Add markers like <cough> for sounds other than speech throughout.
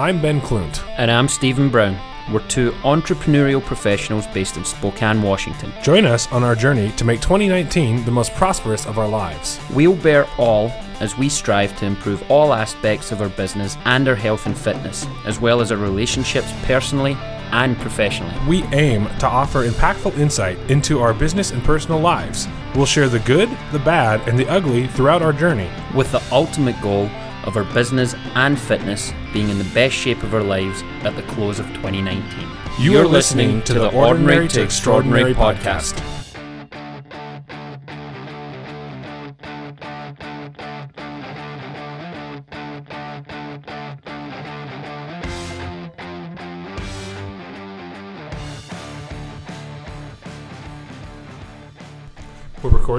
I'm Ben Klunt. And I'm Stephen Brown. We're two entrepreneurial professionals based in Spokane, Washington. Join us on our journey to make 2019 the most prosperous of our lives. We'll bear all as we strive to improve all aspects of our business and our health and fitness, as well as our relationships personally and professionally. We aim to offer impactful insight into our business and personal lives. We'll share the good, the bad, and the ugly throughout our journey. With the ultimate goal of our business and fitness being in the best shape of our lives at the close of 2019. You are listening to the Ordinary to Extraordinary podcast.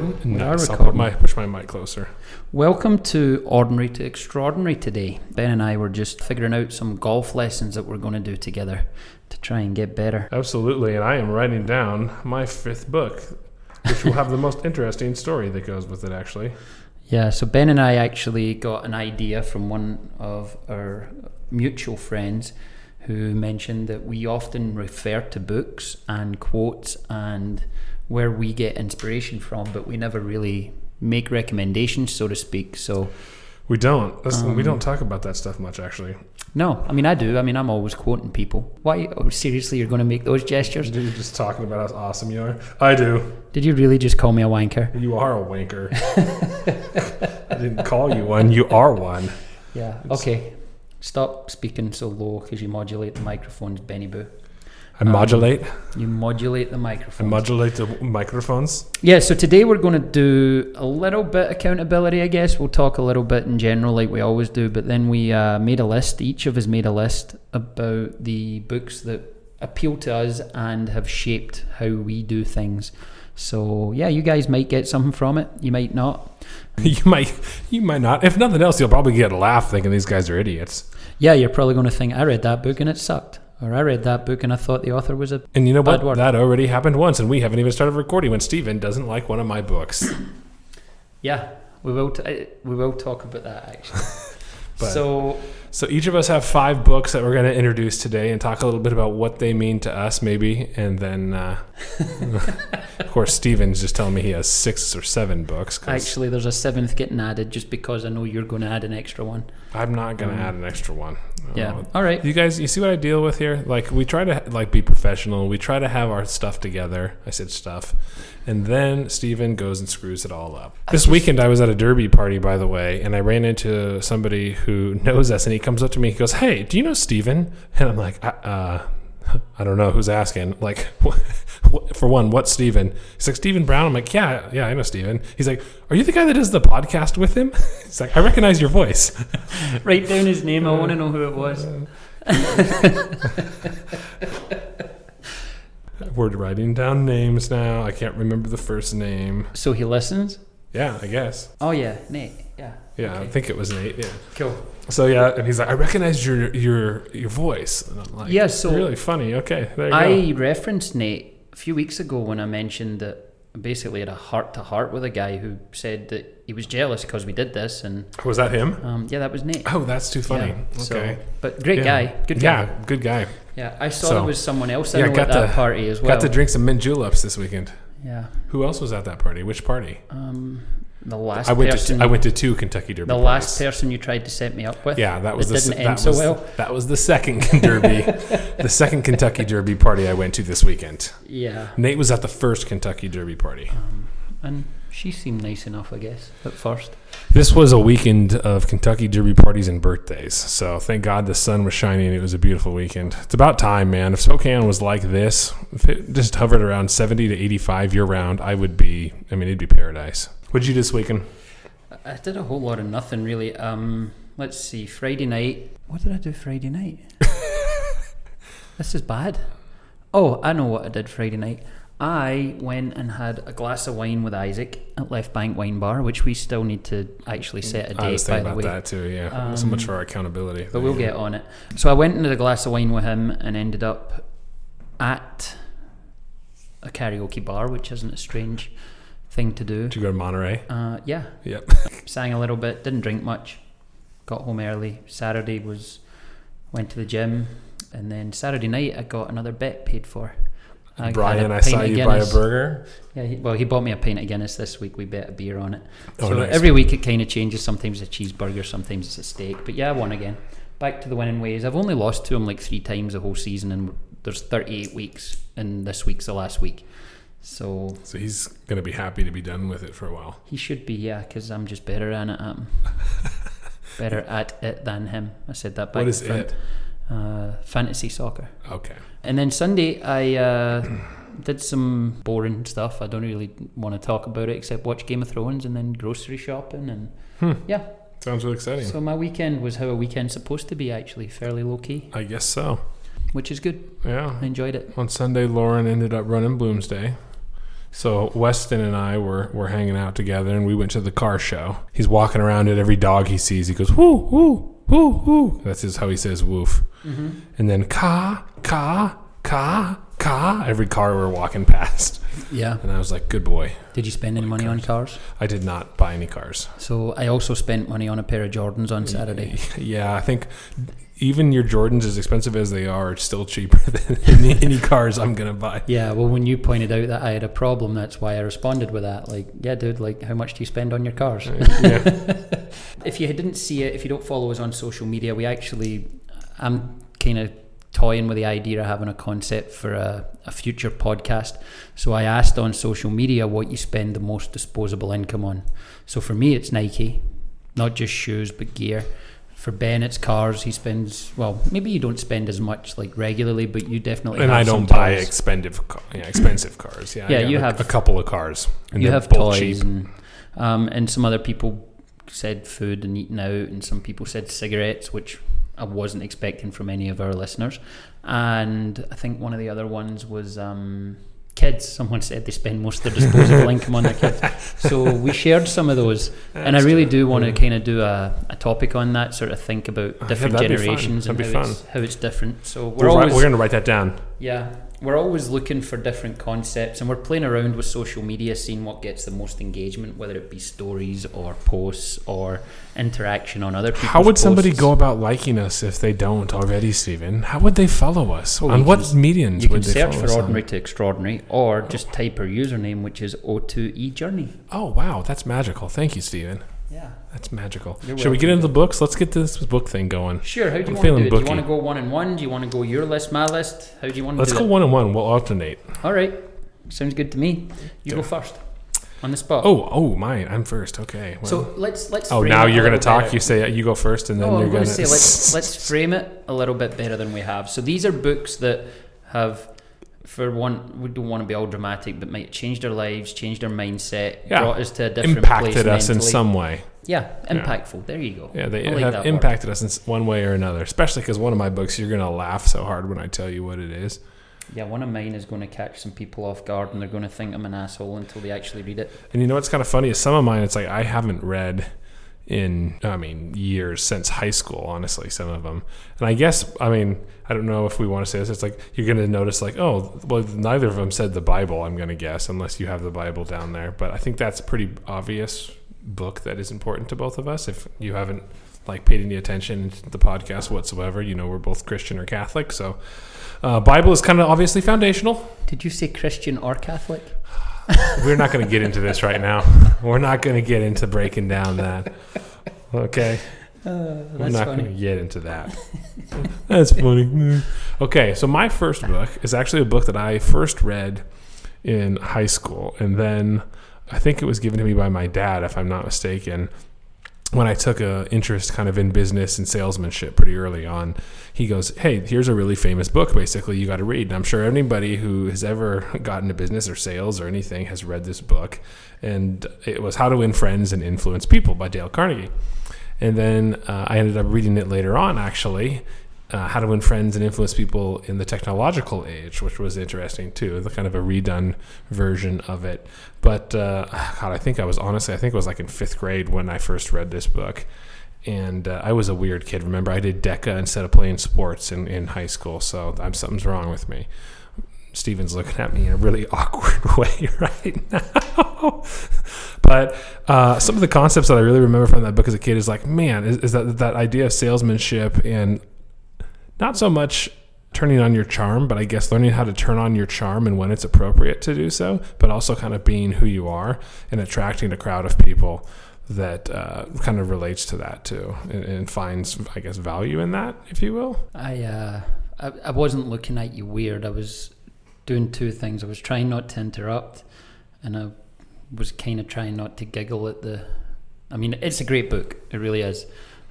Recording? Are Nice. I'll put my, push my mic closer. Welcome to Ordinary to Extraordinary today. Ben and I were just figuring out some golf lessons that we're going to do together to try and get better. Absolutely, and I am writing down my fifth book, which will have the most <laughs> interesting story that goes with it, actually. Yeah, so Ben and I actually got an idea from one of our mutual friends who mentioned that we often refer to books and quotes and where we get inspiration from, but we never really make recommendations, so to speak. So, We don't. That's, we Um, don't talk about that stuff much, actually. no, I mean, I do. I mean, I'm always quoting people. Why? Oh, seriously, you're going to make those gestures? You're just talking about how awesome you are. I do. Did you really just call me a wanker? You are a wanker. <laughs> I didn't call you one. You are one. Yeah. Okay. Stop speaking so low because you modulate the microphones, Benny Boo. I modulate. You modulate the I microphone. modulate the microphones. yeah, so today we're going to do a little bit accountability, I guess. We'll talk a little bit in general, like we always do, but then we uh, made a list. Each of us made a list about the books that appeal to us and have shaped how we do things. So, yeah, you guys might get something from it. You might not. <laughs> you might, you might not. If nothing else, you'll probably get a laugh thinking these guys are idiots. Yeah, you're probably going to think, I read that book and it sucked. Or I read that book and I thought the author was a. And you know what? Word. That already happened once, and we haven't even started recording when Stephen doesn't like one of my books. <coughs> Yeah, we will, t- uh, we will talk about that actually. <laughs> So, So each of us have five books that we're going to introduce today and talk a little bit about what they mean to us, maybe, and then, uh, <laughs> of course, Steven's just telling me he has six or seven books. 'cause actually, there's a seventh getting added just because I know you're going to add an extra one. I'm not going to Um, add an extra one. Yeah. Uh, All right. You guys, you see what I deal with here? Like we try to like be professional. We try to have our stuff together. I said stuff, and then Steven goes and screws it all up. This weekend I was at a derby party, by the way, and I ran into somebody who <laughs> knows us, and he comes up to me. He goes, "Hey, do you know Steven?" And I'm like, "Uh." uh <laughs> I don't know who's asking. Like, <laughs> for one, what's Steven? He's like, Steven Brown. I'm like, yeah, yeah, I know Steven. He's like, are you the guy that does the podcast with him? He's like, I recognize your voice. Write down his name. I want to know who it was. We're writing down names now. I can't remember the first name. So he listens. Yeah, I guess. Oh yeah, Nate. Yeah. Yeah, I think it was Nate. Yeah. Cool. So yeah, and he's like, I recognized your your your voice. And I'm like, Yeah, so- really funny. Okay, there you I go. referenced Nate a few weeks ago when I mentioned that I basically had a heart to heart with a guy who said that he was jealous because we did this, and Was that him? um, yeah, that was Nate. Oh, that's too funny. Yeah, so- okay. but great Yeah. guy. Good guy. Yeah, good guy. Yeah, I saw So- there was someone else I Yeah, know got at that to- party as well. Got to drink some mint juleps this weekend. yeah, Who else was at that party? Which party? um, the last I went person, to I went to two Kentucky Derby. the parties. last person you tried to set me up with. Yeah, that was the didn't end so was, well. That was the second <laughs> Derby, the second Kentucky Derby party I went to this weekend. Yeah, Nate was at the first Kentucky Derby party. And she seemed nice enough, I guess, at first. This was a weekend of Kentucky Derby parties and birthdays. So thank God the sun was shining. It was a beautiful weekend. It's about time, man. If Spokane was like this, if it just hovered around 70 to 85 year round, I would be, I mean, it'd be paradise. What'd you do this weekend? I- I did a whole lot of nothing really. Um, let's see, Friday night. What did I do Friday night? <laughs> this is bad. Oh, I know what I did Friday night. I went and had a glass of wine with Isaac at Left Bank Wine Bar, which we still need to actually set a I was date, by thinking the about way. that too, yeah. so much Um, for our accountability. But we'll get on it. So I went into a glass of wine with him and ended up at a karaoke bar, which isn't a strange thing to do. You go to Monterey? Uh, yeah, Yep. <laughs> sang a little bit, didn't drink much, got home early. Saturday was Went to the gym, and then Saturday night I got another bet paid for. I Brian, I saw you buy a Guinness. burger. Yeah, he, well, he bought me a pint of Guinness this week. We bet a beer on it. Oh, so nice. every week it kind of changes. Sometimes it's a cheeseburger, sometimes it's a steak. But yeah, I won again. Back to the winning ways. I've only lost to him like three times the whole season, and there's 38 weeks, and this week's the last week. So So he's gonna be happy to be done with it for a while. he should be, yeah, because I'm just better at it. Um, <laughs> better at it than him. I said that back What is it? Uh, fantasy soccer. Okay. And then Sunday, I uh, <coughs> did some boring stuff. I don't really want to talk about it except watch Game of Thrones and then grocery shopping. And Hmm. yeah, Sounds really exciting. so my weekend was how a weekend's supposed to be actually, fairly low key, I guess so. which is good. Yeah. I enjoyed it. On Sunday, Lauren ended up running Bloomsday. So Weston and I were, were hanging out together, and we went to the car show. He's walking around at every dog he sees. He goes woo woo woo woo. That's just how he says woof. Mm-hmm. And then ka ka ka ka. Every car we're walking past, Yeah. and I was like, "Good boy." Did you spend any money on cars? I did not buy any cars. So I also spent money on a pair of Jordans on Saturday. <laughs> Yeah, I think even your Jordans, as expensive as they are, are still cheaper <laughs> than any, any cars I'm gonna buy. Yeah, well, when you pointed out that I had a problem, that's why I responded with that. Like, yeah, dude, like, how much do you spend on your cars? yeah. <laughs> if you didn't see it, if you don't follow us on social media, we actually, I'm kind of toying with the idea of having a concept for a, a future podcast. So I asked on social media what you spend the most disposable income on. So for me, it's Nike, not just shoes, but gear. For Ben, it's cars. He spends well. Maybe you don't spend as much like regularly, but you definitely. And I don't buy toys. expensive, yeah, expensive cars. Yeah, Yeah, you a, have- a couple of cars, and you have toys cheap. and um, and some other people said food and eating out and some people said cigarettes which I wasn't expecting from any of our listeners. And I think one of the other ones was um, kids. Someone said they spend most of their disposable <laughs> income on their kids. So we shared some of those. And I really do want to kind of do a, a topic on that sort of think about different be fun. generations and how it's, how it's different. So we're We're, always we're gonna write that down. yeah, we're always looking for different concepts and we're playing around with social media, seeing what gets the most engagement, whether it be stories or posts or interaction on other people's How would somebody go about liking us if they don't already, Stephen? How would they follow us? Oh, on what can- mediums You can would they search for us on? Ordinary to Extraordinary or just type our username, which is O2E Journey. Oh wow, that's magical. Thank you, Stephen. Yeah. That's magical. You're Should we get into the books? Let's get this book thing going. Sure, how do you I'm want to feeling do it? Do you want to go one and one? Do you want to go your list, my list? How do you want to go? Let's do go it? one and one. We'll alternate. All right. Sounds good to me. You Do go it. first. On the spot. Oh, oh, mine. I'm first. Okay. Well. so let's let's oh, frame now you're gonna little talk. better. You say you go first, and then oh, you're going gonna say let's <laughs> let's frame it a little bit better than we have. So these are books that have, for one, we don't want to be all dramatic, but might changed our lives, changed our mindset, Yeah. brought us to a different impacted place us in some way. Yeah, impactful. There you go. Yeah, they have word. impacted us in one way or another. Especially because one of my books, you're gonna laugh so hard when I tell you what it is. Yeah, one of mine is going to catch some people off guard, and they're going to think I'm an asshole until they actually read it. And you know what's kind of funny is some of mine. It's like I haven't read in I mean years since high school. Honestly, some of them. And I guess I mean I don't know if we want to say this. It's like you're gonna notice like oh well neither of them said the Bible. I'm gonna guess unless you have the Bible down there. But I think that's pretty obvious book that is important to both of us. If you haven't like paid any attention to the podcast whatsoever, you know we're both Christian or Catholic. So uh, Bible is kind of obviously foundational. Did you say Christian or Catholic? <laughs> We're not going to get into this right now. We're not going to get into breaking down that. Okay, Uh, we're not going to get into that. <laughs> that's funny. Okay, so my first book is actually a book that I first read in high school, and then I think it was given to me by my dad, if I'm not mistaken. When I took a interest kind of in business and salesmanship pretty early on, he goes, "Hey, here's a really famous book. Basically, you got to read." And I'm sure anybody who has ever <laughs> gotten into business or sales or anything has read this book. And it was How to Win Friends and Influence People by Dale Carnegie. And then uh, I ended up reading it later on, actually, uh, How to Win Friends and Influence People in the Technological Age, which was interesting too, the kind of a redone version of it. But uh, God, I think I was honestly, I think it was like in fifth grade when I first read this book. And uh, I was a weird kid. Remember, I did DECA instead of playing sports in, in high school, so I'm, something's wrong with me. Steven's looking at me in a really <laughs> awkward way <laughs> right now. but uh, some of the concepts that I really remember from that book as a kid is like, man, is, is that that idea of salesmanship and not so much turning on your charm, but I guess learning how to turn on your charm and when it's appropriate to do so, but also kind of being who you are and attracting a crowd of people that uh, kind of relates to that too and, and, finds, I guess, value in that, if you will. I, uh, I, I wasn't looking at you weird. I was doing two things. I was trying not to interrupt, and I was kind of trying not to giggle at the. I mean, it's a great book. It really is.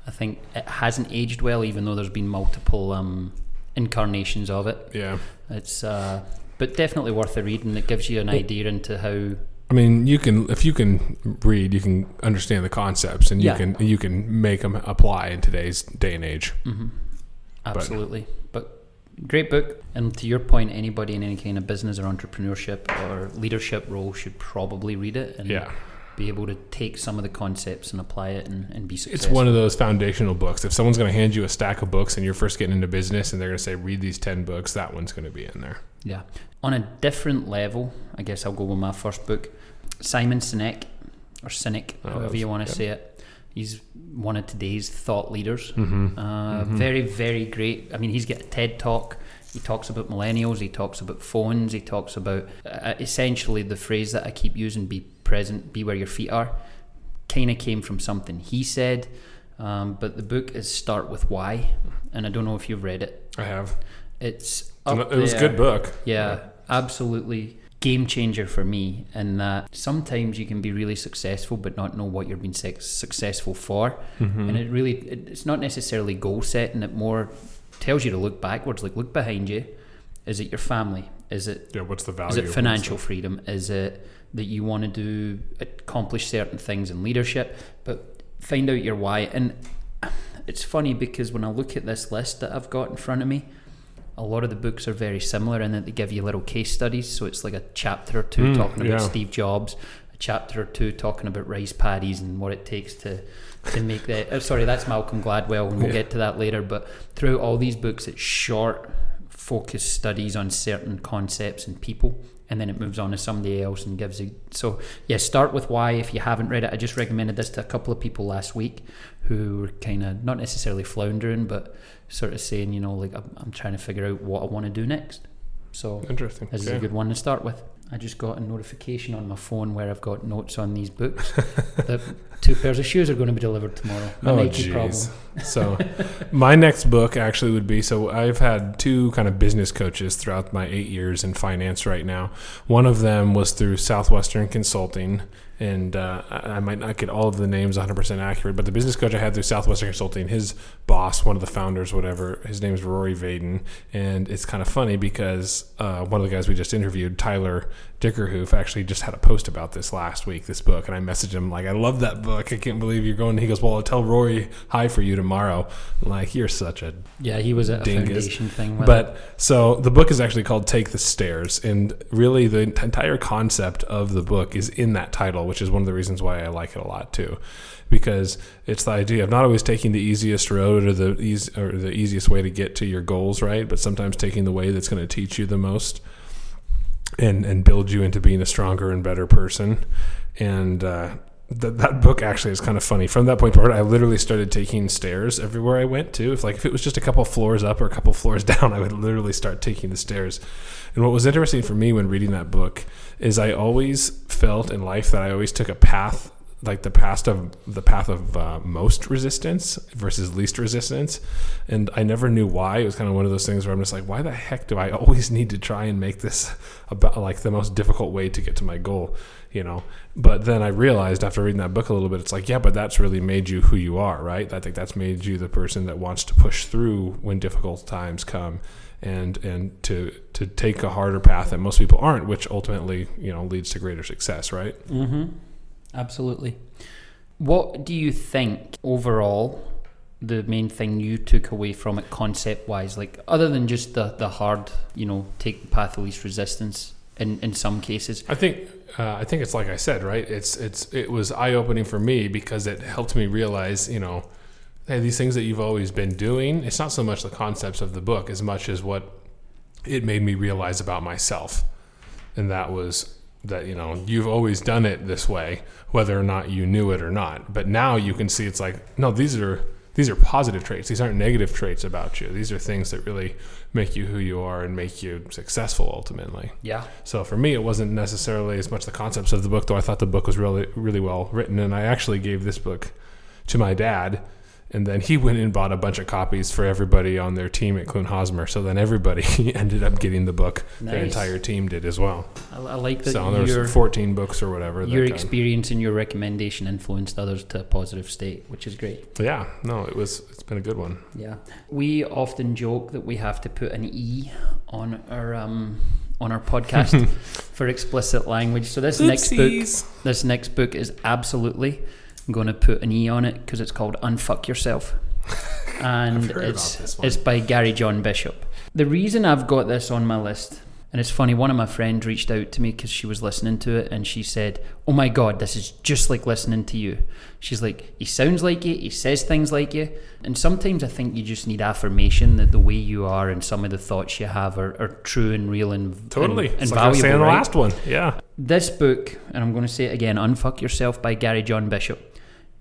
I think it hasn't aged well, even though there's been multiple um, incarnations of it. Yeah, it's uh, but definitely worth a read, and it gives you an idea into how. I mean, you can if you can read, you can understand the concepts, and you yeah. can you can make them apply in today's day and age. Mm-hmm. Absolutely, but, but great book. And to your point, anybody in any kind of business or entrepreneurship or leadership role should probably read it. And yeah be able to take some of the concepts and apply it and, and be successful. It's one of those foundational books. If someone's going to hand you a stack of books and you're first getting into business and they're going to say, read these 10 books, that one's going to be in there. Yeah. On a different level, I guess I'll go with my first book Simon Sinek, or Sinek, oh, however you want to say it. He's one of today's thought leaders. Mm-hmm. Uh, mm-hmm. Very, very great. I mean, he's got a TED talk. He talks about millennials. He talks about phones. He talks about uh, essentially the phrase that I keep using: "Be present, be where your feet are, kind of came from something he said. Um, but the book is Start with Why, and I don't know if you've read it. I have. It's it was a good book. Yeah, yeah, absolutely game changer for me. In that sometimes you can be really successful but not know what you're being successful for, mm-hmm. and it really it's not necessarily goal setting. It more tells you to look backwards. Like look behind you. Is it your family? Is it yeah? What's the value? Is it financial freedom? Is it that you want to do accomplish certain things in leadership? But find out your why. And it's funny because when I look at this list that I've got in front of me, a lot of the books are very similar in that they give you little case studies. So it's like a chapter or two mm, talking about yeah. Steve Jobs, a chapter or two talking about rice paddies and what it takes to to make that. Oh, sorry, that's Malcolm Gladwell, and we'll yeah. get to that later. But throughout all these books, it's short focused studies on certain concepts and people and then it moves on to somebody else and gives you so yeah start with why if you haven't read it i just recommended this to a couple of people last week who were kind of not necessarily floundering but sort of saying you know like i'm, I'm trying to figure out what i want to do next so interesting this okay. is a good one to start with I just got a notification on my phone where I've got notes on these books <laughs> that two pairs of shoes are going to be delivered tomorrow. Oh, jeez. <laughs> so, my next book actually would be so I've had two kind of business coaches throughout my eight years in finance right now. One of them was through Southwestern Consulting, and uh, I might not get all of the names 100% accurate, but the business coach I had through Southwestern Consulting, his boss, one of the founders, whatever, his name is Rory Vaden, and it's kind of funny because uh, one of the guys we just interviewed, Tyler Dickerhoof, actually just had a post about this last week, this book, and I messaged him like, "I love that book. I can't believe you're going." He goes, "Well, I'll tell Rory hi for you tomorrow." I'm like, you're such a yeah. He was at dingus. a foundation thing, but it. so the book is actually called "Take the Stairs," and really the entire concept of the book is in that title which is one of the reasons why I like it a lot too, because it's the idea of not always taking the easiest road or the easy, or the easiest way to get to your goals, right? But sometimes taking the way that's going to teach you the most and and build you into being a stronger and better person. And uh, that that book actually is kind of funny. From that point forward, I literally started taking stairs everywhere I went to. If like if it was just a couple floors up or a couple floors <laughs> down, I would literally start taking the stairs. And what was interesting for me when reading that book is I always felt in life that I always took a path like the path of the path of uh, most resistance versus least resistance and i never knew why it was kind of one of those things where i'm just like why the heck do i <laughs> always need to try and make this about like the most difficult way to get to my goal you know but then i realized after reading that book a little bit it's like yeah but that's really made you who you are right i think that's made you the person that wants to push through when difficult times come and and to to take a harder path that most people aren't, which ultimately you know leads to greater success, right? Mm-hmm. Absolutely. What do you think overall? The main thing you took away from it, concept wise, like other than just the the hard, you know, take the path of least resistance. In, in some cases, I think uh, I think it's like I said, right? It's it's it was eye opening for me because it helped me realize, you know, hey, these things that you've always been doing, it's not so much the concepts of the book as much as what it made me realize about myself. And that was that, you know, you've always done it this way, whether or not you knew it or not. But now you can see it's like, no, these are these are positive traits. These aren't negative traits about you. These are things that really make you who you are and make you successful ultimately. Yeah. So for me, it wasn't necessarily as much the concepts of the book, though I thought the book was really, really well written. And I actually gave this book to my dad. And then he went and bought a bunch of copies for everybody on their team at Clune Hosmer. So then everybody <laughs> ended up getting the book. Their entire team did as well. I, I like that So there your, was 14 books or whatever. your that, experience and your recommendation influenced others to a positive state, which is great. yeah, no, it was. It's been a good one. Yeah. We often joke that we have to put an E on our um on our podcast <laughs> for explicit language. So this next book this next book is absolutely I'm going to put an E on it because it's called Unfuck Yourself. <laughs> And it's about this one. it's by Gary John Bishop. The reason I've got this on my list and it's funny one of my friends reached out to me cuz she was listening to it and she said, "Oh my god, this is just like listening to you." She's like, "He sounds like you, he says things like you." And sometimes I think you just need affirmation that the way you are and some of the thoughts you have are, are true and real and Totally. and, and it's like I was valuable. saying in the last one. Yeah. This book, and I'm going to say it again, Unfuck Yourself by Gary John Bishop.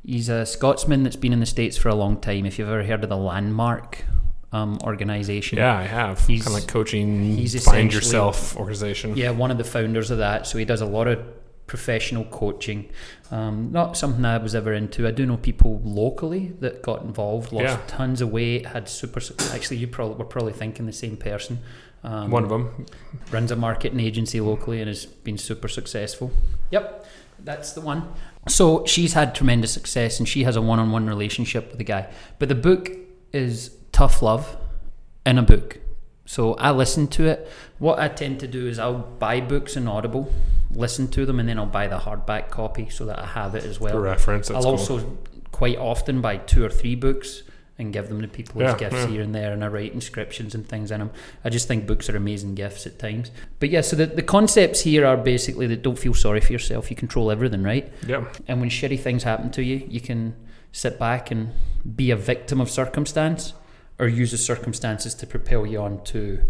He's a Scotsman that's been in the States for a long time. If you've ever heard of the Landmark um, organization. Yeah, I have. He's- kind of like coaching, he's find yourself organization. Yeah, one of the founders of that. So he does a lot of professional coaching. Um, not something I was ever into. I do know people locally that got involved, lost Yeah. tons of weight, had super. Actually, you probably were probably thinking the same person. Um, One of them. runs a marketing agency locally and has been super successful. Yep, that's the one. So she's had tremendous success and she has a one on one relationship with the guy. But the book is Tough Love in a book. So I listen to it. What I tend to do is I'll buy books in Audible, listen to them, and then I'll buy the hardback copy so that I have it as For well. reference. That's I'll cool. also quite often buy two or three books and give them to people as gifts yeah. here and there, and I write inscriptions and things in them. I just think books are amazing gifts at times. But yeah, so the, the concepts here are basically that don't feel sorry for yourself. You control everything, right? yeah. And when shitty things happen to you, you can sit back and be a victim of circumstance or use the circumstances to propel you on to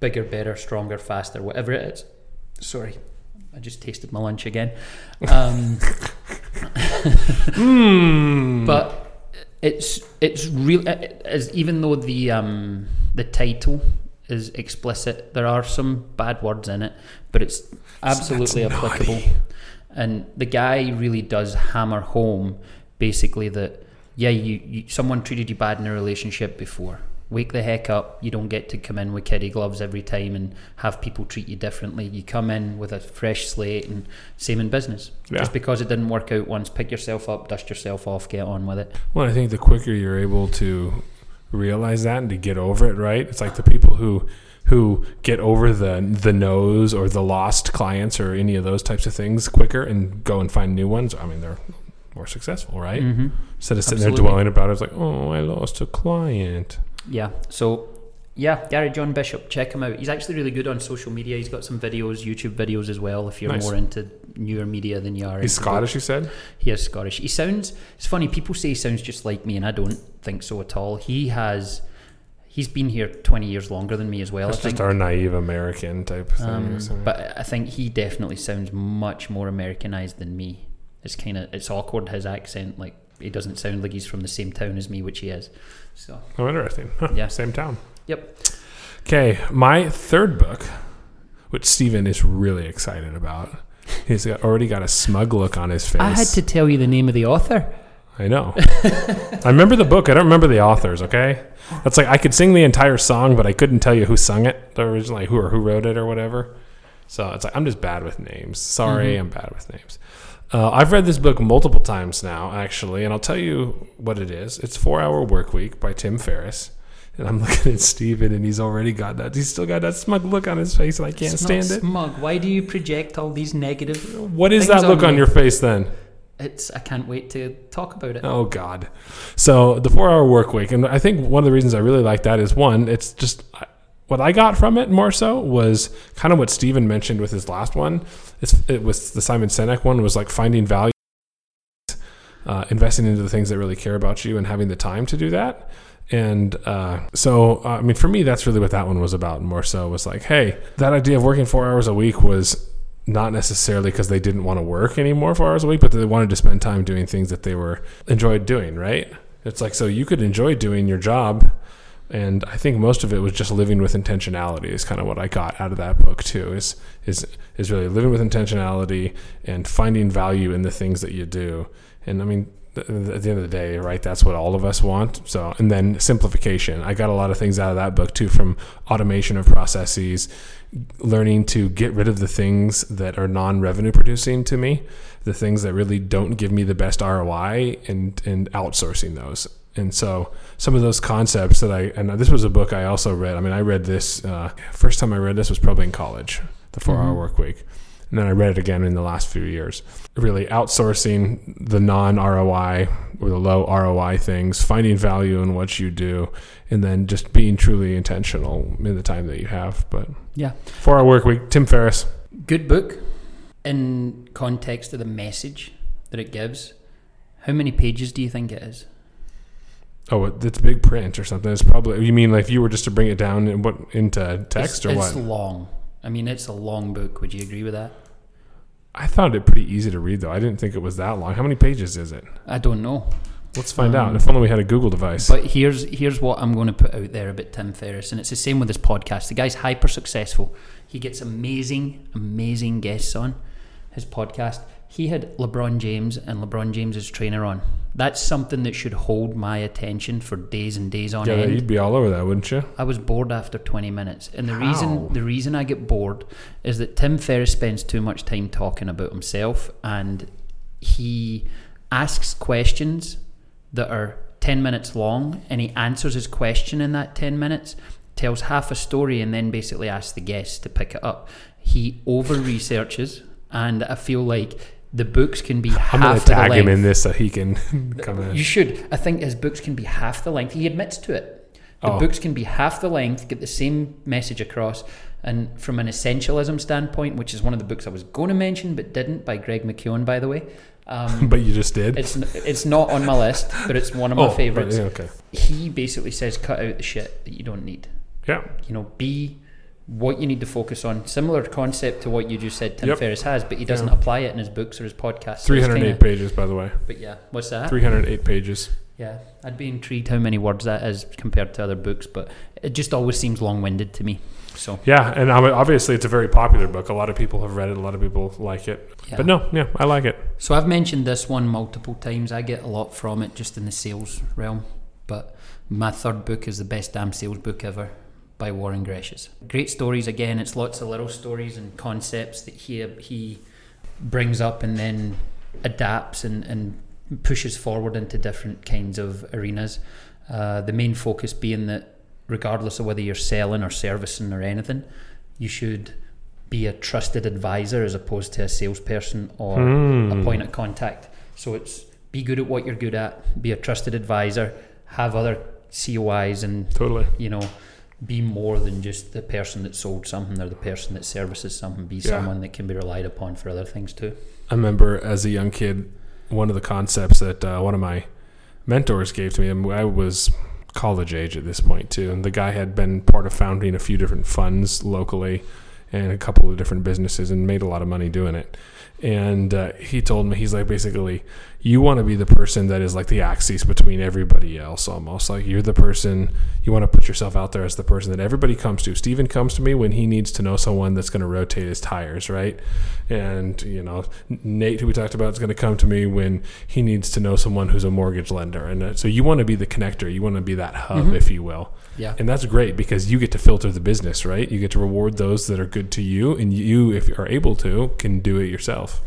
bigger, better, stronger, faster, whatever it is. Sorry, I just tasted my lunch again. Um, <laughs> Hmm. <laughs> but it's it's real as even though the um the title is explicit there are some bad words in it but it's absolutely That's applicable naughty. and the guy really does hammer home basically that yeah you, you someone treated you bad in a relationship before wake the heck up you don't get to come in with kiddie gloves every time and have people treat you differently you come in with a fresh slate and same in business Yeah. just because it didn't work out once pick yourself up dust yourself off get on with it Well, I think the quicker you're able to realize that and to get over it, right? It's like the people who who get over the the no's or the lost clients or any of those types of things quicker and go and find new ones. I mean, they're more successful, right? mm-hmm. Instead of sitting Absolutely. there dwelling about it, it's like, oh, I lost a client. Yeah. So, yeah, Gary John Bishop, check him out. He's actually really good on social media. He's got some videos, YouTube videos as well. If you're Nice. more into newer media than you are, He's Scottish, you said. He is Scottish. He sounds. It's funny. People say he sounds just like me, and I don't think so at all. He has. He's been here 20 years longer than me as well. That's I think. just our naive American type thing. Um, isn't but I think he definitely sounds much more Americanized than me. It's kind of it's awkward his accent. Like he doesn't sound like he's from the same town as me, which he is. So oh, interesting. Huh, Yeah. Same town. Yep. Okay, my third book, which Stephen is really excited about. He's got, already got a smug look on his face. I had to tell you the name of the author. I know. <laughs> I remember the book. I don't remember the authors. Okay, that's like I could sing the entire song, but I couldn't tell you who sung it originally, who or who wrote it or whatever. So it's like I'm just bad with names. Sorry, Mhm. I'm bad with names. Uh, I've read this book multiple times now, actually, and I'll tell you what it is. It's Four Hour Work Week by Tim Ferriss. And I'm <laughs> looking at Steven, and he's already got that. He's still got that smug look on his face, and I can't It's stand it. Smug. Why do you project all these negative? What is that look on on your face then? It's. I can't wait to talk about it. Oh God! So the four-hour work week, and I think one of the reasons I really like that is one, it's just what I got from it more so was kind of what Steven mentioned with his last one. It's, it was the Simon Sinek one was like finding value, uh, investing into the things that really care about you, and having the time to do that. And uh, so, uh, I mean, for me, that's really what that one was about. More so, was like, hey, that idea of working four hours a week was not necessarily because they didn't want to work anymore four hours a week, but they wanted to spend time doing things that they were enjoyed doing, right? It's like so you could enjoy doing your job, and I think most of it was just living with intentionality. Is kind of what I got out of that book too. Is is is really living with intentionality and finding value in the things that you do. And I mean, th- at the end of the day, right? That's what all of us want. So, and then simplification. I got a lot of things out of that book too, from automation of processes, learning to get rid of the things that are non-revenue producing to me, the things that really don't give me the best ROI, and and outsourcing those. And so, some of those concepts that I and this was a book I also read. I mean, I read this uh, first time I read this was probably in college, the Four Hour Mhm. Work Week and then I read it again in the last few years. Really outsourcing the non ROI or the low ROI things, finding value in what you do, and then just being truly intentional in the time that you have. But Yeah. four hour work week, Tim Ferriss. Good book in context of the message that it gives. How many pages do you think it is? Oh, it's big print or something. It's probably you mean like if you were just to bring it down in what into text it's, or what? it's long. I mean, it's a long book. Would you agree with that? I found it pretty easy to read though. I didn't think it was that long. How many pages is it? I don't know. Let's find Um, out. If only we had a Google device. But here's here's what I'm going to put out there about Tim Ferriss, and it's the same with his podcast. The guy's hyper successful. He gets amazing, amazing guests on his podcast. He had LeBron James and LeBron James's trainer on. That's something that should hold my attention for days and days on yeah, end. you'd be all over that, wouldn't you? I was bored after 20 minutes. And the How? reason the reason I get bored is that Tim Ferriss spends too much time talking about himself and he asks questions that are 10 minutes long and he answers his question in that 10 minutes, tells half a story and then basically asks the guests to pick it up. He over researches and I feel like the books can be I'm half gonna of the tag him length. in this so he can <laughs> come in. You should. I think his books can be half the length. He admits to it. The Oh. books can be half the length, get the same message across. And from an essentialism standpoint, which is one of the books I was going to mention but didn't, by Greg McKeown, by the way. Um, <laughs> but you just did. it's it's not on my list, but it's one of my Oh, favorites. yeah, okay. He basically says, cut out the shit that you don't need. Yeah. You know, be what you need to focus on. Similar concept to what you just said Tim Yep. Ferriss has, but he doesn't Yeah. apply it in his books or his podcasts. So 308 kinda- pages, by the way. But yeah, what's that? 308 pages. Yeah, I'd be intrigued how many words that is compared to other books, but it just always seems long-winded to me. So Yeah, and I mean, obviously it's a very popular book. A lot of people have read it. A lot of people like it. yeah. But no, yeah, I like it. So I've mentioned this one multiple times. I get a lot from it just in the sales realm. But my third book is the best damn sales book ever by Warren Greshes. Great stories again. It's lots of little stories and concepts that he he brings up and then adapts and, and pushes forward into different kinds of arenas. Uh, the main focus being that regardless of whether you're selling or servicing or anything, you should be a trusted advisor as opposed to a salesperson or Hmm. a point of contact. So it's be good at what you're good at, be a trusted advisor, have other COIs, and Totally. you know, be more than just the person that sold something or the person that services something. Be Yeah. someone that can be relied upon for other things too. I remember as a young kid, one of the concepts that uh, one of my mentors gave to me, and I was college age at this point too, and the guy had been part of founding a few different funds locally and a couple of different businesses and made a lot of money doing it. And uh, he told me, he's like, basically, you want to be the person that is like the axis between everybody else almost. Like you're the person, you want to put yourself out there as the person that everybody comes to. Steven comes to me when he needs to know someone that's going to rotate his tires, right? And, you know, Nate, who we talked about, is going to come to me when he needs to know someone who's a mortgage lender. And uh, so you want to be the connector, you want to be that hub, Mhm. if you will. Yeah. And that's great because you get to filter the business, right? You get to reward those that are good to you, and you, if you are able to, can do it yourself.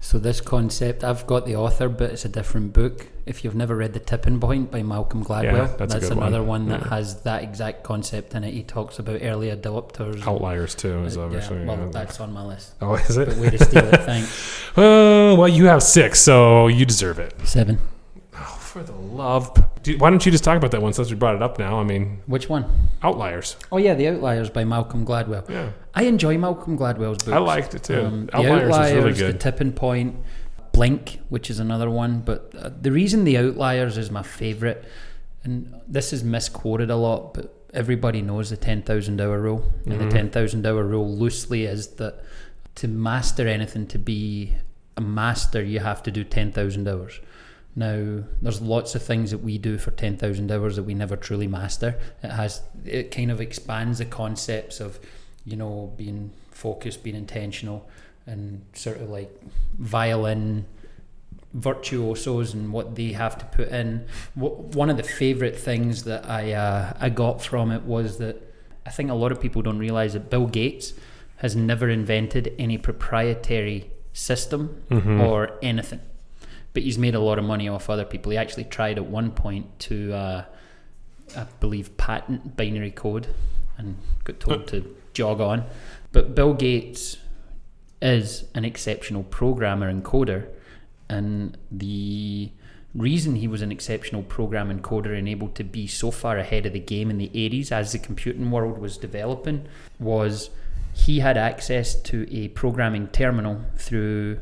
So this concept, I've got the author, but it's a different book. If you've never read The Tipping Point by Malcolm Gladwell, that's a good another one. one, that Yeah. has that exact concept in it. He talks about early adopters. Outliers too is Uh, obviously. yeah, well, uh, that's on my list. oh, is it? But way to steal it, thanks. <laughs> Uh, well, you have six, so you deserve it. Seven. For the love! Why don't you just talk about that one since we brought it up now? I mean, Which one? outliers. Oh yeah, The Outliers by Malcolm Gladwell. Yeah, I enjoy Malcolm Gladwell's books. I liked it too. Um, the outliers, Outliers, is really The good. Tipping Point, Blink, which is another one. But uh, the reason The Outliers is my favourite, and this is misquoted a lot, but everybody knows the 10,000 hour rule. And Mhm. the 10,000 hour rule loosely is that to master anything, to be a master, you have to do 10,000 hours. Now, there's lots of things that we do for 10,000 hours that we never truly master. It has, it kind of expands the concepts of, you know, being focused, being intentional, and sort of like violin virtuosos and what they have to put in. One of the favorite things that I uh, I got from it was that I think a lot of people don't realize that Bill Gates has never invented any proprietary system Mhm. or anything, but he's made a lot of money off other people. He actually tried at one point to, uh, I believe, patent binary code, and got told to jog on. But Bill Gates is an exceptional programmer and coder, and the reason he was an exceptional programmer and coder and able to be so far ahead of the game in the 80s as the computing world was developing was he had access to a programming terminal through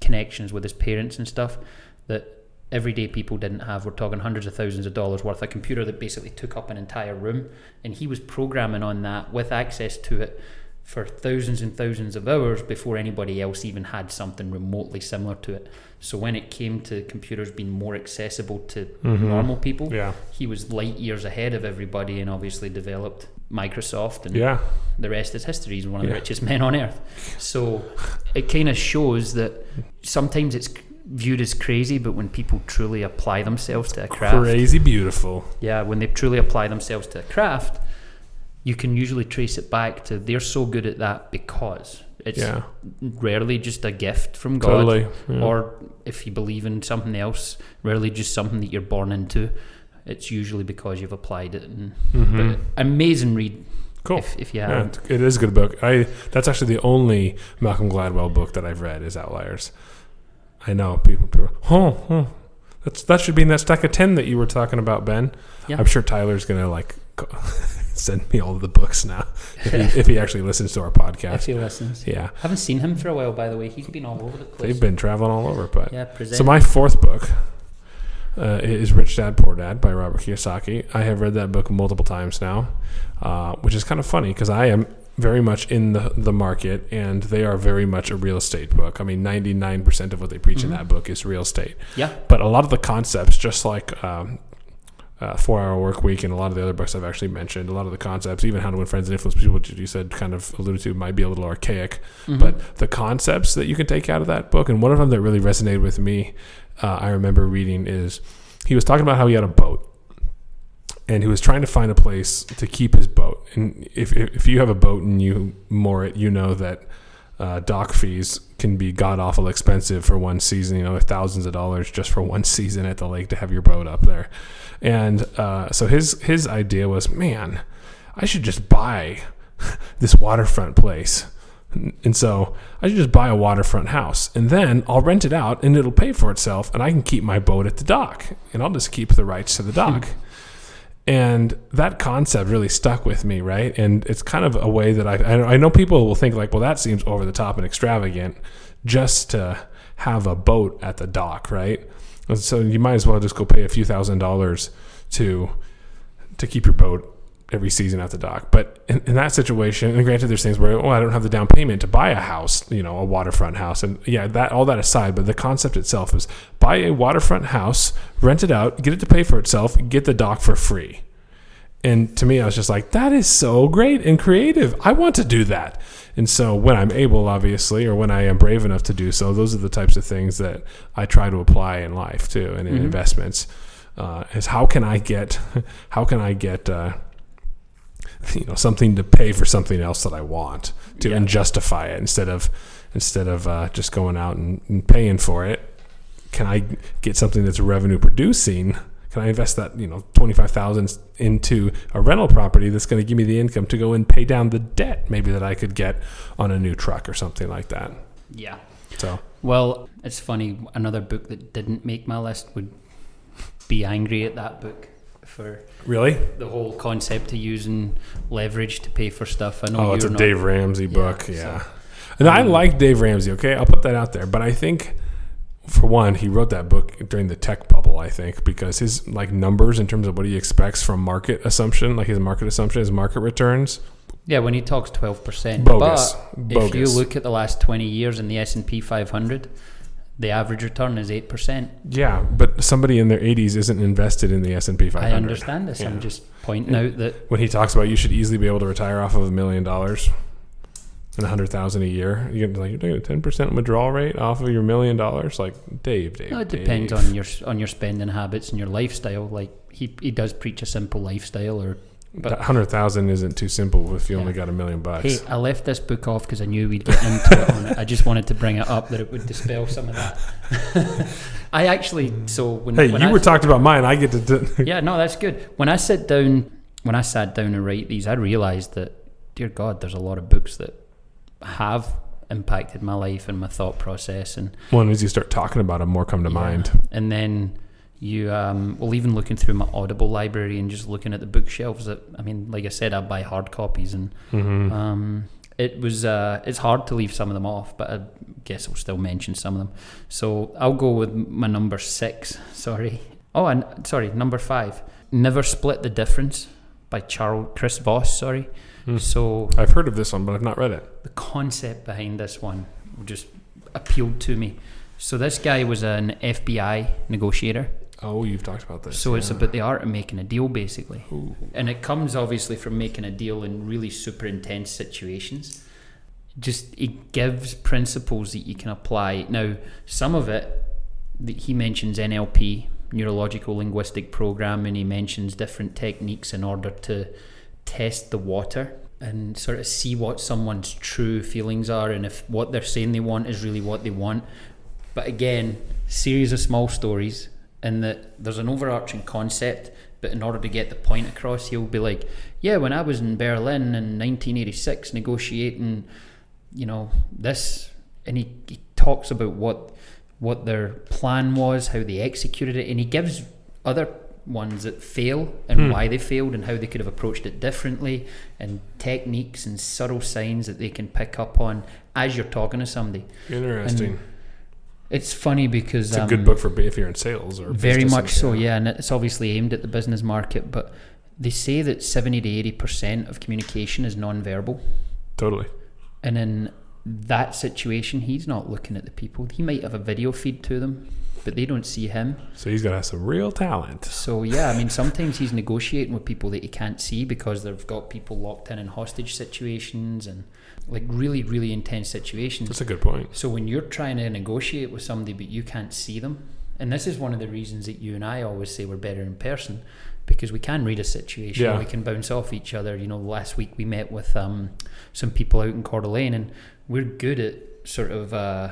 connections with his parents and stuff that everyday people didn't have. We're talking hundreds of thousands of dollars worth. A computer that basically took up an entire room, and he was programming on that with access to it for thousands and thousands of hours before anybody else even had something remotely similar to it. So when it came to computers being more accessible to Mhm. normal people, Yeah. he was light years ahead of everybody and obviously developed Microsoft and Yeah. the rest is history. He's one of the Yeah. richest men on earth. So it kind of shows that sometimes it's viewed as crazy, but when people truly apply themselves to a craft, Crazy beautiful. yeah, when they truly apply themselves to a craft, you can usually trace it back to they're so good at that because it's Yeah. rarely just a gift from God, Totally. Yeah. or if you believe in something else, rarely just something that you're born into. It's usually because you've applied it. And, Mhm. But amazing read Cool. if, if you Yeah, it is a good book. I that's actually the only Malcolm Gladwell book that I've read is Outliers. I know people. people oh, oh, that's that should be in that stack of ten that you were talking about, Ben. Yeah. I'm sure Tyler's gonna like <laughs> send me all of the books now if he, if he actually listens to our If podcast. he listens. Yeah, I Haven't seen him for a while, by the way. He's been all over the place. they've been traveling all over, but yeah, present. So my fourth book uh, is Rich Dad Poor Dad by Robert Kiyosaki. I have read that book multiple times now, uh, which is kind of funny because I am very much in the, the market and they are very much a real estate book. I mean, 99% of what they preach in Mhm. that book is real estate. yeah, But a lot of the concepts, just like um, uh, Four Hour Work Week and a lot of the other books I've actually mentioned, a lot of the concepts, even How to Win Friends and Influence People, which you said kind of alluded to, might be a little archaic. Mhm. But the concepts that you can take out of that book, and one of them that really resonated with me, uh, I remember reading, is he was talking about how he had a boat. And he was trying to find a place to keep his boat. And if, if, if you have a boat and you moor it, you know that uh, dock fees can be god awful expensive for one season. You know, thousands of dollars just for one <laughs> season at the lake to have your boat up there. And uh, so his his idea was, man, I should just buy <laughs> this waterfront place. And so I should just buy a waterfront house and then I'll rent it out and it'll pay for itself and I can keep my boat at the dock and I'll just keep the rights to the dock. and that concept really stuck with me, right? And it's kind of a way that I, I I know people will think like, well, that seems over the top and extravagant just to have a boat at the dock, right? And so you might as well just go pay a few thousand dollars to to keep your boat every season at the dock. But in, in that situation, and granted, there's things where, oh, I don't have the down payment to buy a house, you know, a waterfront house, and yeah, that all that aside, but the concept itself is buy a waterfront house, rent it out, get it to pay for itself, get the dock for free. And to me, I was just like, that is so great and creative. I want to do that. And so, when I'm able, obviously, or when I am brave enough to do so, those are the types of things that I try to apply in life too, and in Mhm. investments. Uh, is how can I get, <laughs> how can I get, uh, you know, something to pay for something else that I want to Yeah. and justify it instead of instead of uh, just going out and, and paying for it. Can I get something that's revenue producing? Can I invest that you know twenty five thousand into a rental property that's going to give me the income to go and pay down the debt maybe that I could get on a new truck or something like that? yeah. So Well, it's funny. Another book that didn't make my list would be angry at that book for really, the whole concept of using leverage to pay for stuff. I know oh, you're it's a not, Dave Ramsey book, so- yeah. And I Um, like Dave Ramsey. Okay, I'll put that out there. But I think, for one, he wrote that book during the tech I think because his like numbers in terms of what he expects from market assumption, like his market assumption, his market returns, Yeah, when he talks twelve percent, bogus. But if you look at the last twenty years in the S and P 500, the average return is eight percent. Yeah, but somebody in their 80s isn't invested in the S&P 500. I understand this. Yeah. I'm just pointing out that When he talks about you should easily be able to retire off of a million dollars and a hundred thousand a year, you get like you're taking a ten percent withdrawal rate off of your million dollars. Like Dave, Dave. no, it depends on your on your spending habits and your lifestyle. Like he he does preach a simple lifestyle. Or but- hundred thousand isn't too simple if you Yeah. only got a million bucks. hey, I left this book off because I knew we'd get into it. On it. I just wanted to bring it up that it would dispel some of that. <laughs> I actually so when Hey, when you I, were talking about mine. I get to. do <laughs> yeah no that's good. When I sit down when I sat down and write these, I realised that dear God, there's a lot of books that have impacted my life and my thought process and One as you start talking about them, more come to Yeah. mind. And then you, um, well, even looking through my Audible library and just looking at the bookshelves. That I mean, like I said, I buy hard copies, and hmm um, it was uh, it's hard to leave some of them off, but I guess I'll still mention some of them. So I'll go with my number six. <laughs> Sorry. Oh, and sorry, number five. Never split the difference by Charles Chris Voss. Sorry. Hmm. So I've heard of this one, but I've not read it. the concept behind this one just appealed to me. So this guy was an FBI negotiator. Oh, you've talked about this. So it's about the art of making a deal, basically. Ooh. And it comes obviously from making a deal in really super intense situations. Just it gives principles that you can apply. Now, some of it that he mentions NLP, neurological linguistic programming. And he mentions different techniques in order to test the water and sort of see what someone's true feelings are and if what they're saying they want is really what they want. But again, series of small stories and that there's an overarching concept but in order to get the point across he'll be like yeah when i was in berlin in 1986 negotiating you know this and he, he talks about what what their plan was how they executed it and he gives other ones that fail and Hmm. why they failed and how they could have approached it differently and techniques and subtle signs that they can pick up on as you're talking to somebody Interesting. it's funny because it's a um, good book for if you're in sales or very much and- so, yeah, and it's obviously aimed at the business market. But they say that seventy to eighty percent of communication is non-verbal, Totally. and in that situation, he's not looking at the people. He might have a video feed to them, but they don't see him. So he's got to have some real talent. So yeah, I mean, sometimes he's negotiating with people that he can't see because they've got people locked in in hostage situations and like really, really intense situations. That's a good point. So when you're trying to negotiate with somebody but you can't see them, and this is one of the reasons that you and I always say we're better in person because we can read a situation, Yeah. we can bounce off each other. You know, last week we met with um, some people out in Coeur d'Alene, and we're good at sort of uh,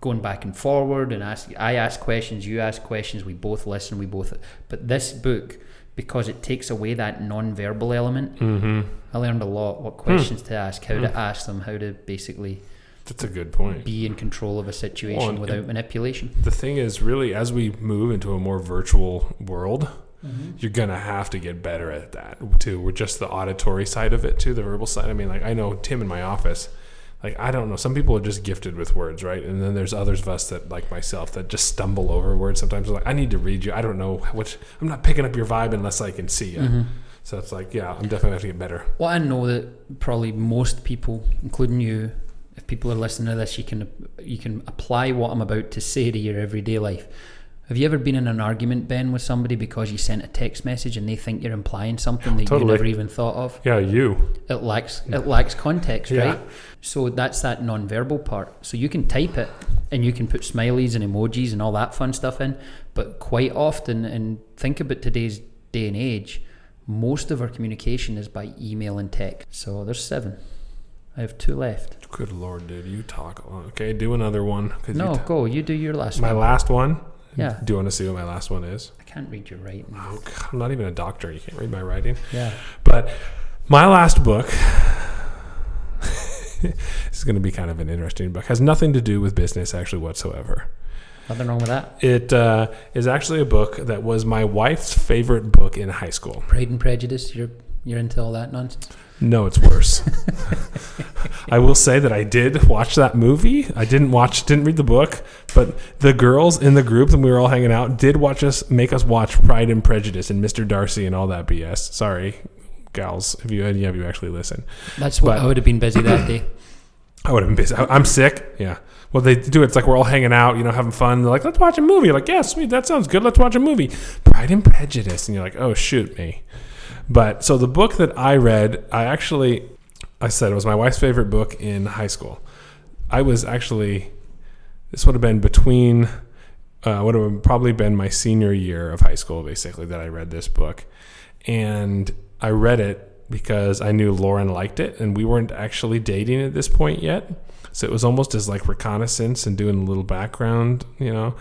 going back and forward and ask. I ask questions, you ask questions, we both listen, we both. But this book, because it takes away that non-verbal element, Mm-hmm. I learned a lot. What questions to ask, how to ask them, how to basically That's a good point. be in control of a situation Well, without manipulation. The thing is, really, as we move into a more virtual world, you're gonna have to get better at that too. We're just the auditory side of it too, the verbal side. I mean, like I know Tim in my office. Like I don't know, some people are just gifted with words, right? And then there's others of us that, like myself, that just stumble over words. Sometimes like I need to read you. I don't know which. I'm not picking up your vibe unless I can see you. Mm-hmm. So it's like, yeah, I'm definitely have to get better. Well, I know that probably most people, including you, if people are listening to this, you can you can apply what I'm about to say to your everyday life. Have you ever been in an argument, Ben, with somebody because you sent a text message and they think you're implying something that Totally. you never even thought of? Yeah, you. It lacks it lacks context, Yeah. right? So that's that non-verbal part. So you can type it and you can put smileys and emojis and all that fun stuff in, but quite often, and think about today's day and age, most of our communication is by email and text. So there's seven. I have two left. Good lord, dude, you talk. a lot. Okay, do another one. 'cause you No, t- go. You do your last one. my one. last one. Yeah. Do you want to see what my last one is? I can't read your writing. Oh, God, I'm not even a doctor. You can't read my writing. Yeah. But my last book, <laughs> this is going to be kind of an interesting book, has nothing to do with business actually whatsoever. Nothing wrong with that. It uh, is actually a book that was my wife's favorite book in high school. Pride and Prejudice. You're you're into all that nonsense. No, it's worse. <laughs> I will say that I did watch that movie. I didn't watch, didn't read the book, but the girls in the group and we were all hanging out did watch us, make us watch Pride and Prejudice and Mr. Darcy and all that BS. Sorry, gals, if you any of you actually listen. That's what But- I would have been busy that day. <clears throat> I would have been busy. I- I'm sick. Yeah. Well, they do. It's like we're all hanging out, you know, having fun. They're like, let's watch a movie. You're like, yeah, sweet. That sounds good. Let's watch a movie. Pride and Prejudice. And you're like, oh, shoot me. But so the book that I read, I actually, I said it was my wife's favorite book in high school. I was actually, this would have been between, uh, would have probably been my senior year of high school, basically, that I read this book. And I read it because I knew Lauren liked it, and we weren't actually dating at this point yet. So it was almost as like reconnaissance and doing a little background, you know,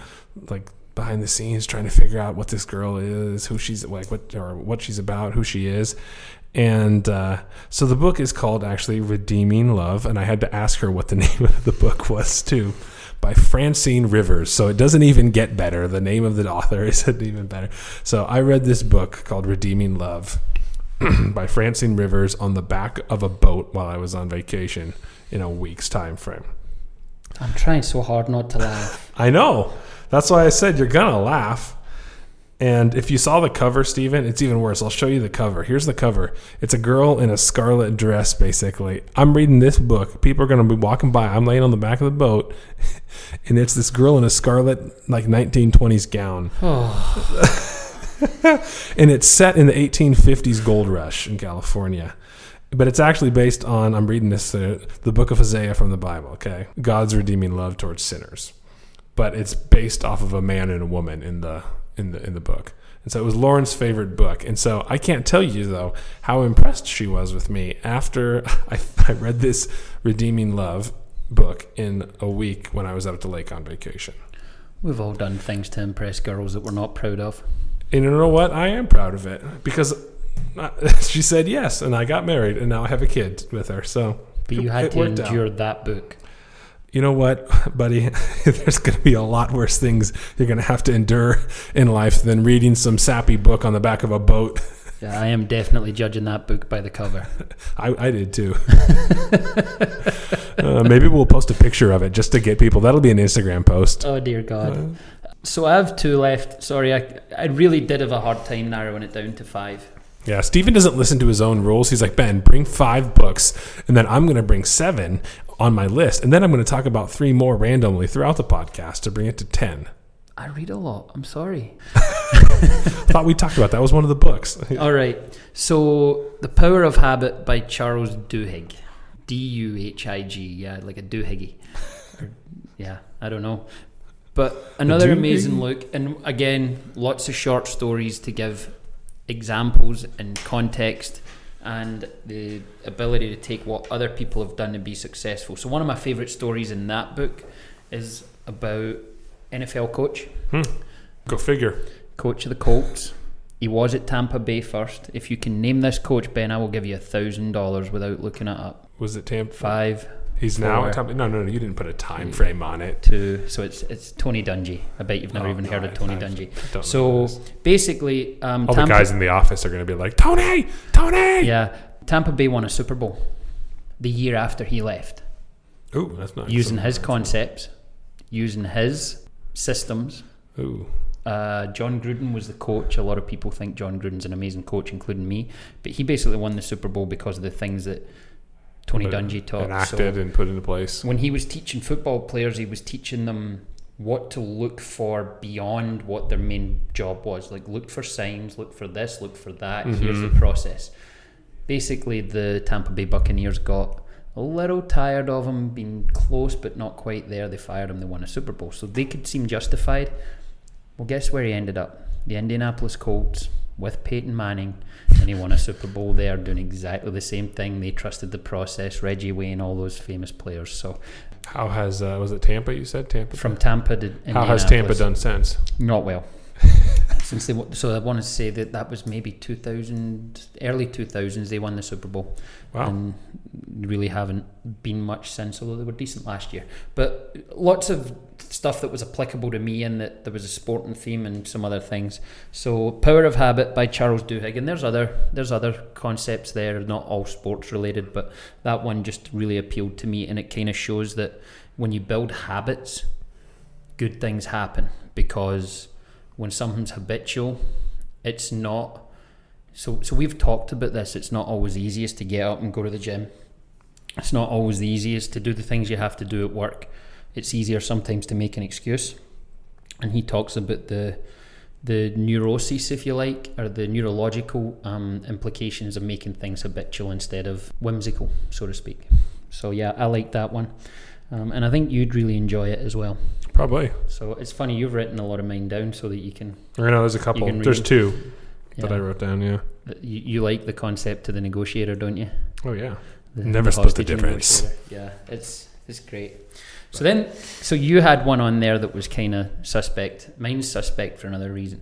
like behind the scenes, trying to figure out what this girl is, who she's like, what or what she's about, who she is. And uh, so the book is called actually Redeeming Love, and I had to ask her what the <laughs> name of the book was too, by Francine Rivers. So it doesn't even get better. The name of the author <laughs> isn't even better. So I read this book called Redeeming Love <clears throat> by Francine Rivers on the back of a boat while I was on vacation in a week's time frame. I'm trying so hard not to laugh. <laughs> I know. That's why I said you're gonna laugh. And if you saw the cover, Steven, it's even worse. I'll show you the cover. Here's the cover. It's a girl in a scarlet dress, basically. I'm reading this book. People are going to be walking by. I'm laying on the back of the boat, <laughs> and it's this girl in a scarlet, like 1920s gown. <sighs> and it's set in the 1850s gold rush in California. But it's actually based on, I'm reading this, uh, the book of Isaiah from the Bible, okay? God's redeeming love towards sinners. But it's based off of a man and a woman in the in the in the book. And so it was Lauren's favorite book. And so I can't tell you though how impressed she was with me after <laughs> I, I read this Redeeming Love book in a week when I was out at the lake on vacation. We've all done things to impress girls that we're not proud of. And you know what? I am proud of it because <laughs> she said yes, and I got married, and now I have a kid with her. So, But you had to worked out. endure that book. You know what, <laughs> buddy? <laughs> There's going to be a lot worse things you're going to have to endure in life than reading some sappy book on the back of a boat. <laughs> Yeah, I am definitely judging that book by the cover. I, I did too. uh, maybe we'll post a picture of it just to get people. That'll be an Instagram post. Oh dear God. Uh, So I have two left. Sorry, I, I really did have a hard time narrowing it down to five. Yeah, Stephen doesn't listen to his own rules. He's like, Ben, bring five books, and then I'm going to bring seven on my list, and then I'm going to talk about three more randomly throughout the podcast to bring it to 10. I read a lot. I'm sorry. I <laughs> thought we talked about that was one of the books. <laughs> All right. So, The Power of Habit by Charles Duhigg. D U H I G. Yeah, like a. Or, yeah, I don't know. But another amazing look. And again, lots of short stories to give examples and context and the ability to take what other people have done and be successful. So, one of my favorite stories in that book is about NFL coach Hmm. Go figure. coach of the Colts. He was at Tampa Bay first. If you can name this coach, Ben, I will give you a thousand dollars without looking it up. Was it Tampa? Five, He's now at No, no, no. You didn't put a time frame on it. two. So it's it's Tony Dungy. I bet you've never Oh, even no, heard of Tony I Dungy. So who that is. basically, um, all Tampa, the guys in the office are going to be like, Tony, Tony. yeah, Tampa Bay won a Super Bowl the year after he left, Ooh, that's not using his concepts, using his systems. Ooh, Uh, Jon Gruden was the coach. A lot of people think Jon Gruden's an amazing coach, including me. But he basically won the Super Bowl because of the things that Tony Dungy taught. enacted So and put into place. when he was teaching football players, he was teaching them what to look for beyond what their main job was. Like look for signs, look for this, look for that. Mm-hmm. Here's the process. Basically, the Tampa Bay Buccaneers got a little tired of him being close but not quite there. They fired him. They won a Super Bowl, so they could seem justified. Well, guess where he ended up? The Indianapolis Colts with Peyton Manning, and he won a Super Bowl there, doing exactly the same thing. They trusted the process, Reggie Wayne, all those famous players. So How has uh, was it Tampa? You said Tampa. from Tampa to How has Tampa done since? Not well. <laughs> Since they so I want to say that that was maybe 2000 early 2000s they won the Super Bowl Wow. and really haven't been much since although they were decent last year but lots of stuff that was applicable to me and that there was a sporting theme and some other things so Power of Habit by Charles Duhigg and there's other there's other concepts there not all sports related but that one just really appealed to me and it kind of shows that when you build habits good things happen because when something's habitual, it's not. So, so we've talked about this. It's not always easiest to get up and go to the gym. it's not always the easiest to do the things you have to do at work. It's easier sometimes to make an excuse. And he talks about the the neuroses, if you like, or the neurological um, implications of making things habitual instead of whimsical, so to speak. So yeah, I like that one, um, and I think you'd really enjoy it as well. Probably. So it's funny you've written a lot of mine down so that you can. I know there's a couple. There's them. two that I wrote down. Yeah. you, you like the concept of the negotiator, don't you? Oh yeah. The, Never split the difference. Yeah, it's it's great. So then, so you had one on there that was kind of suspect. Mine's suspect for another reason.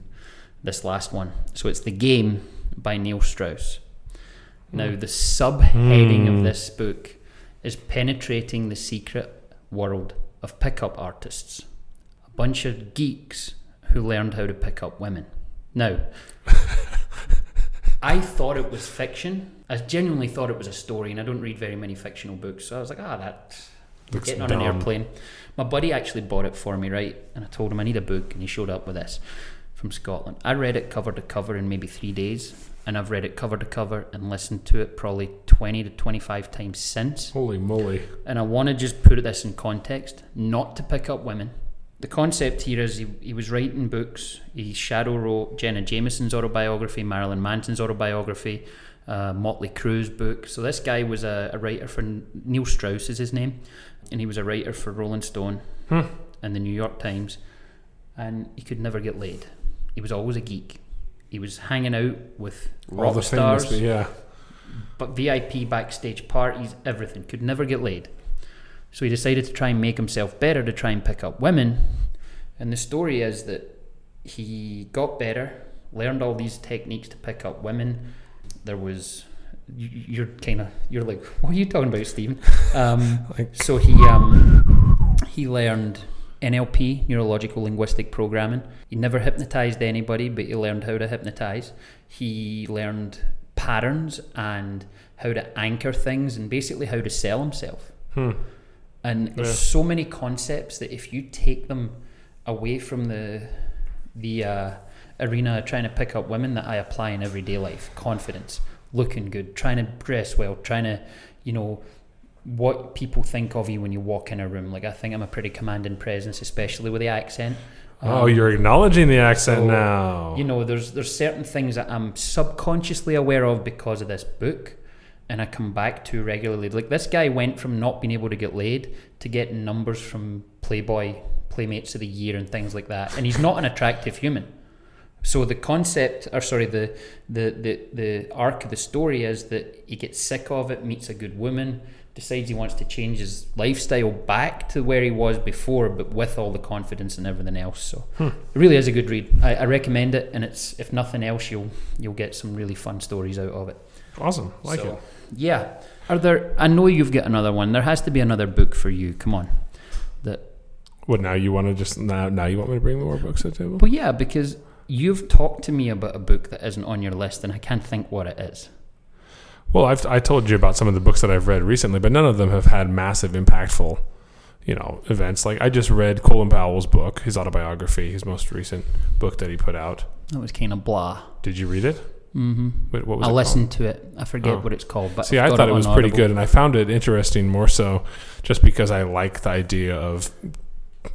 This last one. So it's the game by Neil Strauss. Now Hmm. the subheading Hmm. of this book is penetrating the secret world of pickup artists. A bunch of geeks who learned how to pick up women. Now, <laughs> I thought it was fiction. I genuinely thought it was a story, and I don't read very many fictional books. So I was like, ah, that Looks getting on an airplane. My buddy actually bought it for me, right? And I told him I need a book, and he showed up with this from Scotland. I read it cover to cover in maybe three days, and I've read it cover to cover and listened to it probably 20 to 25 times since. Holy moly. And I want to just put this in context, not to pick up women. The concept here is he, he was writing books. He shadow wrote Jenna Jameson's autobiography, Marilyn Manson's autobiography, uh, Motley Crue's book. So this guy was a, a writer for Neil Strauss is his name, and he was a writer for Rolling Stone Hmm. and the New York Times, and he could never get laid. He was always a geek. He was hanging out with All rock the stars famous, yeah. but VIP backstage parties, everything. Could never get laid. So he decided to try and make himself better to try and pick up women. And the story is that he got better, learned all these techniques to pick up women. There was you're kind of you're like <laughs> what are you talking about, Stephen? <laughs> Um, Like- so he um, he learned NLP, neurological linguistic programming. He never hypnotized anybody, but he learned how to hypnotize. He learned patterns and how to anchor things and basically how to sell himself. Hmm. And there's Yeah. so many concepts that if you take them away from the the uh, arena trying to pick up women that I apply in everyday life, confidence, looking good, trying to dress well, trying to, you know, what people think of you when you walk in a room. Like I think I'm a pretty commanding presence, especially with the accent. Oh, Um, you're acknowledging the accent so, now. you know, there's there's certain things that I'm subconsciously aware of because of this book, and I come back to regularly. Like this guy went from not being able to get laid to getting numbers from Playboy, Playmates of the Year, and things like that. And he's not an attractive human. So the concept, or sorry, the the the the arc of the story is that he gets sick of it, meets a good woman, decides he wants to change his lifestyle back to where he was before, but with all the confidence and everything else. So hmm. it really is a good read. I, I recommend it, and it's if nothing else, you'll you'll get some really fun stories out of it. awesome. Like So, it. Yeah. Are there? I know you've got another one. There has to be another book for you. Come on. That. What now? You want to just now? Now you want me to bring more books to the table? Well, yeah, because you've talked to me about a book that isn't on your list, and I can't think what it is. Well, I've I told you about some of the books that I've read recently, but none of them have had massive, impactful, you know, events. Like I just read Colin Powell's book, his autobiography, his most recent book that he put out. That was kind of blah. Did you read it? Mm-hmm. What, what was I it listened to it. I forget Oh. what it's called, but See, I thought it on was pretty good, and I found it interesting more so just because I like the idea of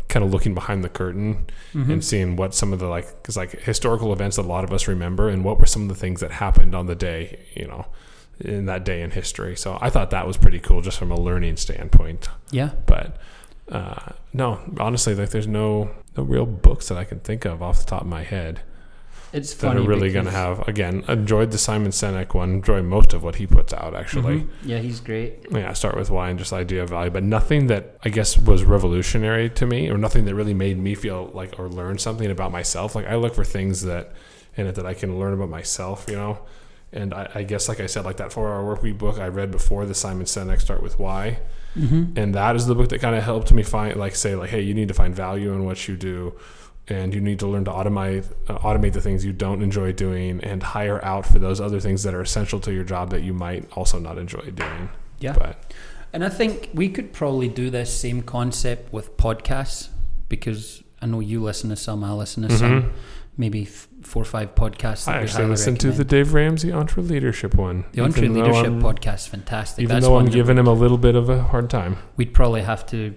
kind of looking behind the curtain Mhm. and seeing what some of the like because like historical events that a lot of us remember and what were some of the things that happened on the day you know in that day in history so i thought that was pretty cool just from a learning standpoint Yeah. but uh, no honestly like there's no no real books that i can think of off the top of my head It's that funny. are really going to have again enjoyed the simon Sinek one enjoy most of what he puts out actually Mhm. Yeah, he's great. yeah, start with why and just idea of value, but nothing that I guess was revolutionary to me, or nothing that really made me feel like or learn something about myself. Like I look for things that in it that I can learn about myself, you know. And I, I guess, like I said, like that four-hour work week book I read before the Simon Sinek Start with Why, Mm-hmm. and that is the book that kind of helped me find, like, say, like, hey, you need to find value in what you do, and you need to learn to automate uh, automate the things you don't enjoy doing, and hire out for those other things that are essential to your job that you might also not enjoy doing. Yeah. But And I think we could probably do this same concept with podcasts because I know you listen to some, I listen to Mhm. some. maybe f- four or five podcasts. That I actually listened to the. Dave Ramsey EntreLeadership one. the EntreLeadership podcast. is Fantastic. Even That's though I'm giving him a little bit of a hard time. we'd probably have to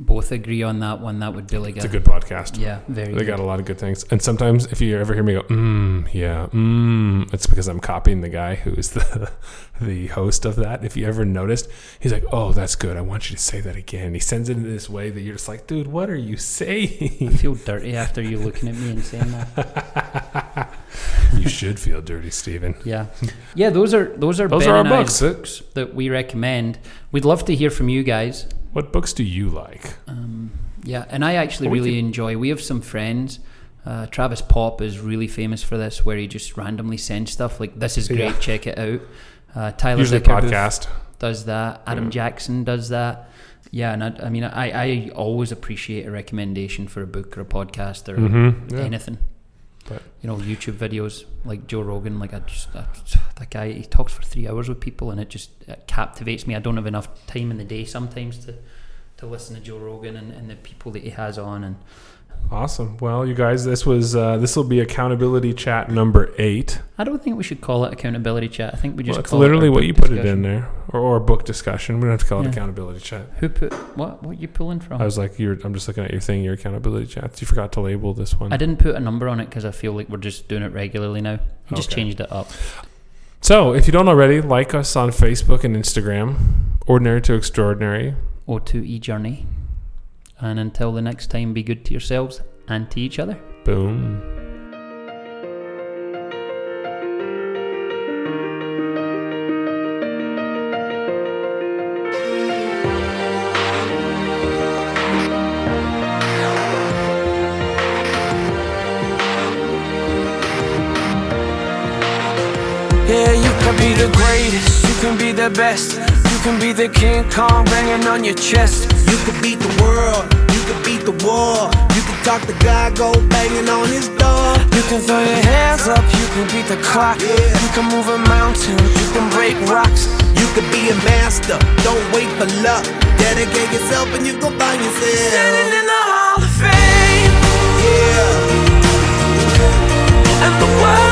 both agree on that one. That would be like It's a a, good podcast. yeah, very. They good. got a lot of good things. And sometimes if you ever hear me go, mm, yeah, mm, it's because I'm copying the guy who is the <laughs> the host of that. If you ever noticed, he's like, oh, that's good. I want you to say that again. He sends it in this way that you're just like, dude, what are you I saying? feel dirty after you looking at me and saying that. <laughs> you should feel dirty, Stephen. Yeah, yeah. Those are those are Those Ben are our books. books that we recommend. We'd love to hear from you guys. What books do you like? Um, yeah, and I actually Well, really could- enjoy. We have some friends. Uh, Travis Pop is really famous for this, where he just randomly sends stuff like, "This is great, Yeah. check it out." Uh, Tyler Usually podcast. does that. Adam Yeah. Jackson does that. Yeah, and I, I mean, I, I always appreciate a recommendation for a book or a podcast or Mm-hmm. Yeah. anything. But- you know, YouTube videos like Joe Rogan. Like I just I, that guy, he talks for three hours with people, and it just it captivates me. I don't have enough time in the day sometimes to to listen to Joe Rogan and, and the people that he has on. And Awesome. Well, you guys, this was uh, this will be accountability chat number eight. I don't think we should call it accountability chat. I think we just Well, call literally it what you put it in there, or, or book discussion. We don't have to call it accountability chat. Who put what? What you pulling from? I was like, you're, I'm just looking at your thing, your accountability chats. You forgot to label this one. I didn't put a number on it because I feel like we're just doing it regularly now. We just Okay. changed it up. So, if you don't already, like us on Facebook and Instagram, Ordinary to Extraordinary. O2 E Journey. And until the next time, be good to yourselves and to each other. Boom. Yeah, you can be the greatest, you can be the best. You can be the King Kong banging on your chest. You could beat the world, you the war. You can talk to God, go banging on his door. You can throw your hands up, you can beat the clock. Yeah. You can move a mountain, you can break rocks. You could be a master, don't wait for luck. Dedicate yourself and you gon' find yourself. Standing in the Hall of Fame, Yeah, and the world's